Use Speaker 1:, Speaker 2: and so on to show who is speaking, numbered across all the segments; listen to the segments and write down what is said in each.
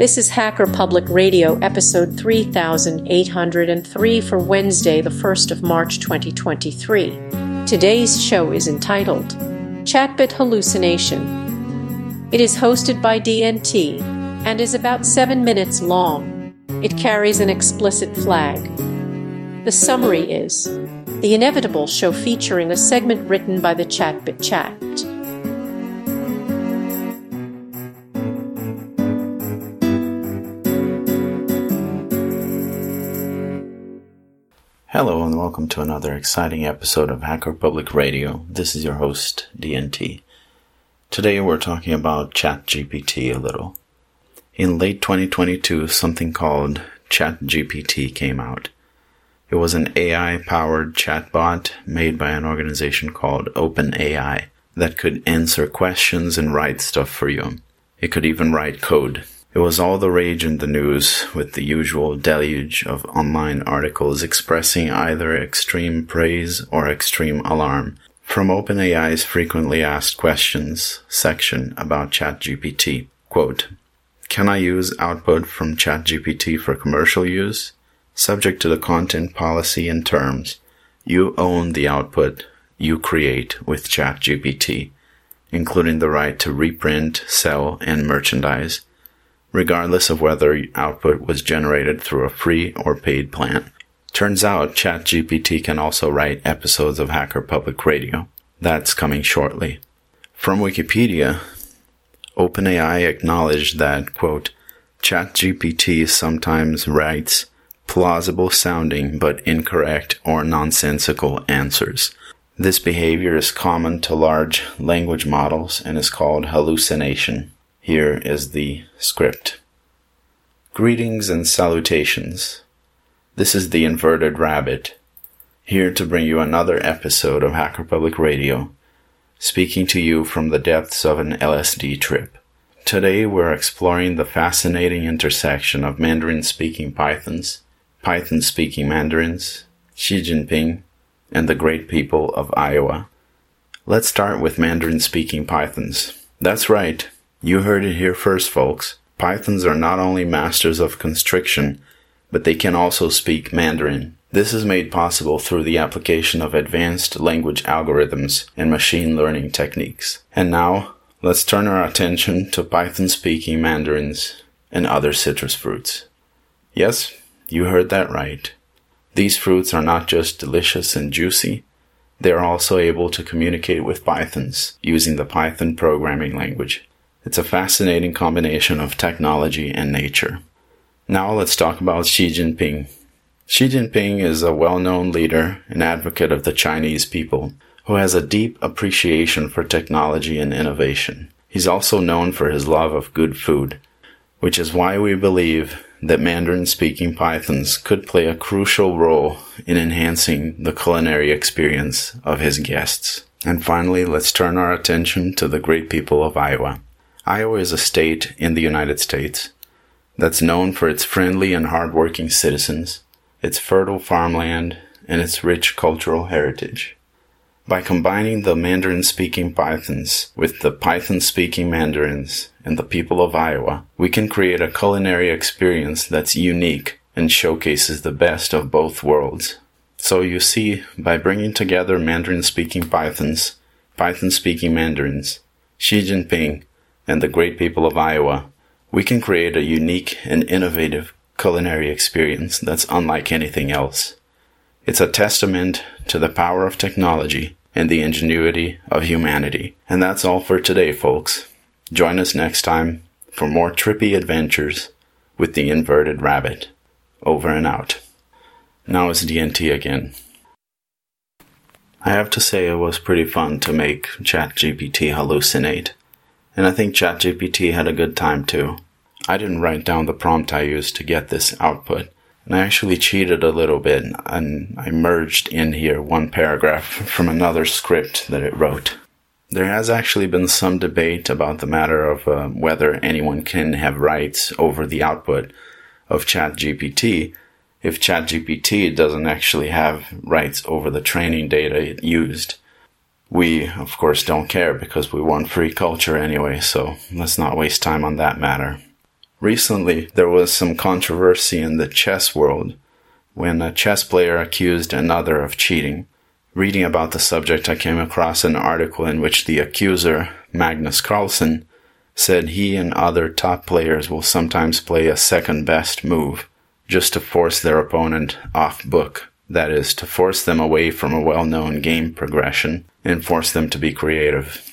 Speaker 1: This is Hacker Public Radio, episode 3803 for Wednesday, the 1st of March 2023. Today's show is entitled Chatbot Hallucination. It is hosted by DNT and is about 7 minutes long. It carries an explicit flag. The summary is The Inevitable show featuring a segment written by the Chatbot Chat.
Speaker 2: Hello and welcome to another exciting episode of Hacker Public Radio. This is your host, DNT. Today we're talking about ChatGPT a little. In late 2022, something called ChatGPT came out. It was an AI powered chatbot made by an organization called OpenAI that could answer questions and write stuff for you. It could even write code. It was all the rage in the news, with the usual deluge of online articles expressing either extreme praise or extreme alarm. From OpenAI's frequently asked questions section about ChatGPT, quote, Can I use output from ChatGPT for commercial use? Subject to the content policy and terms, you own the output you create with ChatGPT, including the right to reprint, sell, and merchandise regardless of whether output was generated through a free or paid plan. Turns out ChatGPT can also write episodes of Hacker Public Radio. That's coming shortly. From Wikipedia, OpenAI acknowledged that, quote, ChatGPT sometimes writes plausible sounding but incorrect or nonsensical answers. This behavior is common to large language models and is called hallucination. Here is the script. Greetings and salutations. This is the Inverted Rabbit, here to bring you another episode of Hacker Public Radio, speaking to you from the depths of an LSD trip. Today we're exploring the fascinating intersection of Mandarin speaking Pythons, Python speaking Mandarins, Xi Jinping, and the great people of Iowa. Let's start with Mandarin speaking Pythons. That's right, you heard it here first, folks. Pythons are not only masters of constriction, but they can also speak Mandarin. This is made possible through the application of advanced language algorithms and machine learning techniques. And now, let's turn our attention to Python speaking mandarins and other citrus fruits. Yes, you heard that right. These fruits are not just delicious and juicy, they are also able to communicate with Pythons using the Python programming language. It's a fascinating combination of technology and nature. Now let's talk about Xi Jinping. Xi Jinping is a well-known leader and advocate of the Chinese people who has a deep appreciation for technology and innovation. He's also known for his love of good food, which is why we believe that Mandarin speaking Pythons could play a crucial role in enhancing the culinary experience of his guests. And finally, let's turn our attention to the great people of Iowa. Iowa is a state in the United States that's known for its friendly and hardworking citizens, its fertile farmland, and its rich cultural heritage. By combining the Mandarin speaking Pythons with the Python speaking Mandarins and the people of Iowa, we can create a culinary experience that's unique and showcases the best of both worlds. So you see, by bringing together Mandarin speaking Pythons, Python speaking Mandarins, Xi Jinping, and the great people of Iowa, we can create a unique and innovative culinary experience that's unlike anything else. It's a testament to the power of technology and the ingenuity of humanity. And that's all for today, folks. Join us next time for more trippy adventures with the inverted rabbit. Over and out. Now it's DNT again. I have to say it was pretty fun to make ChatGPT hallucinate. And I think ChatGPT had a good time too. I didn't write down the prompt I used to get this output. And I actually cheated a little bit and I merged in here one paragraph from another script that it wrote. There has actually been some debate about the matter of uh, whether anyone can have rights over the output of ChatGPT if ChatGPT doesn't actually have rights over the training data it used. We, of course, don't care because we want free culture anyway, so let's not waste time on that matter. Recently, there was some controversy in the chess world when a chess player accused another of cheating. Reading about the subject, I came across an article in which the accuser, Magnus Carlsen, said he and other top players will sometimes play a second best move just to force their opponent off book. That is, to force them away from a well known game progression and force them to be creative.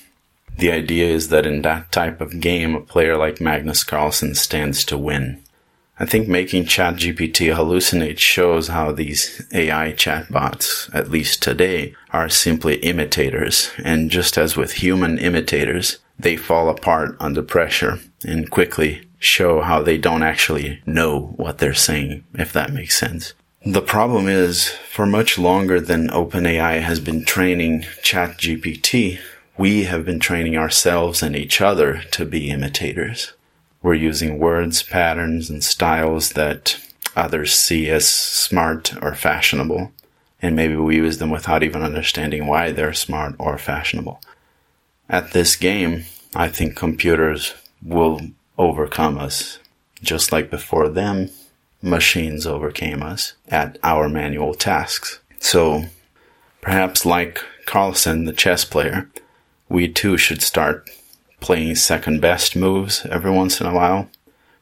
Speaker 2: The idea is that in that type of game, a player like Magnus Carlsen stands to win. I think making ChatGPT hallucinate shows how these AI chatbots, at least today, are simply imitators, and just as with human imitators, they fall apart under pressure and quickly show how they don't actually know what they're saying, if that makes sense. The problem is, for much longer than OpenAI has been training ChatGPT, we have been training ourselves and each other to be imitators. We're using words, patterns, and styles that others see as smart or fashionable, and maybe we use them without even understanding why they're smart or fashionable. At this game, I think computers will overcome us, just like before them, machines overcame us at our manual tasks. So, perhaps like Carlsen, the chess player, we too should start playing second best moves every once in a while,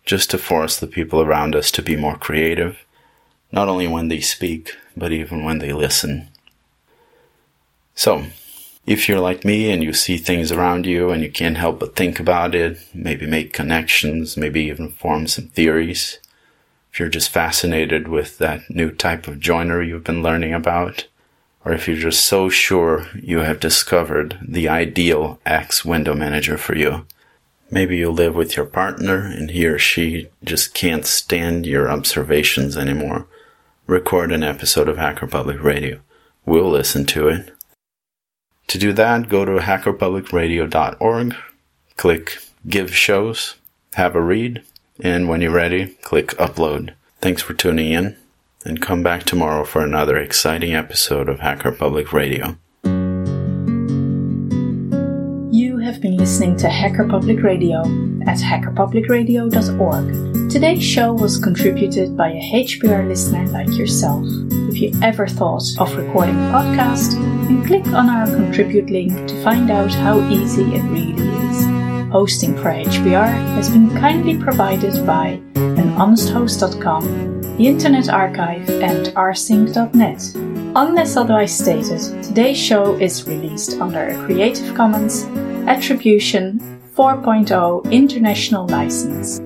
Speaker 2: just to force the people around us to be more creative, not only when they speak, but even when they listen. So, if you're like me and you see things around you and you can't help but think about it, maybe make connections, maybe even form some theories, if you're just fascinated with that new type of joiner you've been learning about, or if you're just so sure you have discovered the ideal X window manager for you. Maybe you live with your partner and he or she just can't stand your observations anymore. Record an episode of Hacker Public Radio. We'll listen to it. To do that, go to hackerpublicradio.org, click Give Shows, have a read, and when you're ready, click Upload. Thanks for tuning in and come back tomorrow for another exciting episode of Hacker Public Radio.
Speaker 3: You have been listening to Hacker Public Radio at hackerpublicradio.org. Today's show was contributed by a HPR listener like yourself. If you ever thought of recording a podcast, then click on our contribute link to find out how easy it really is. Hosting for HPR has been kindly provided by anhonesthost.com the Internet Archive, and rsync.net. Unless otherwise stated, today's show is released under a Creative Commons Attribution 4.0 International License.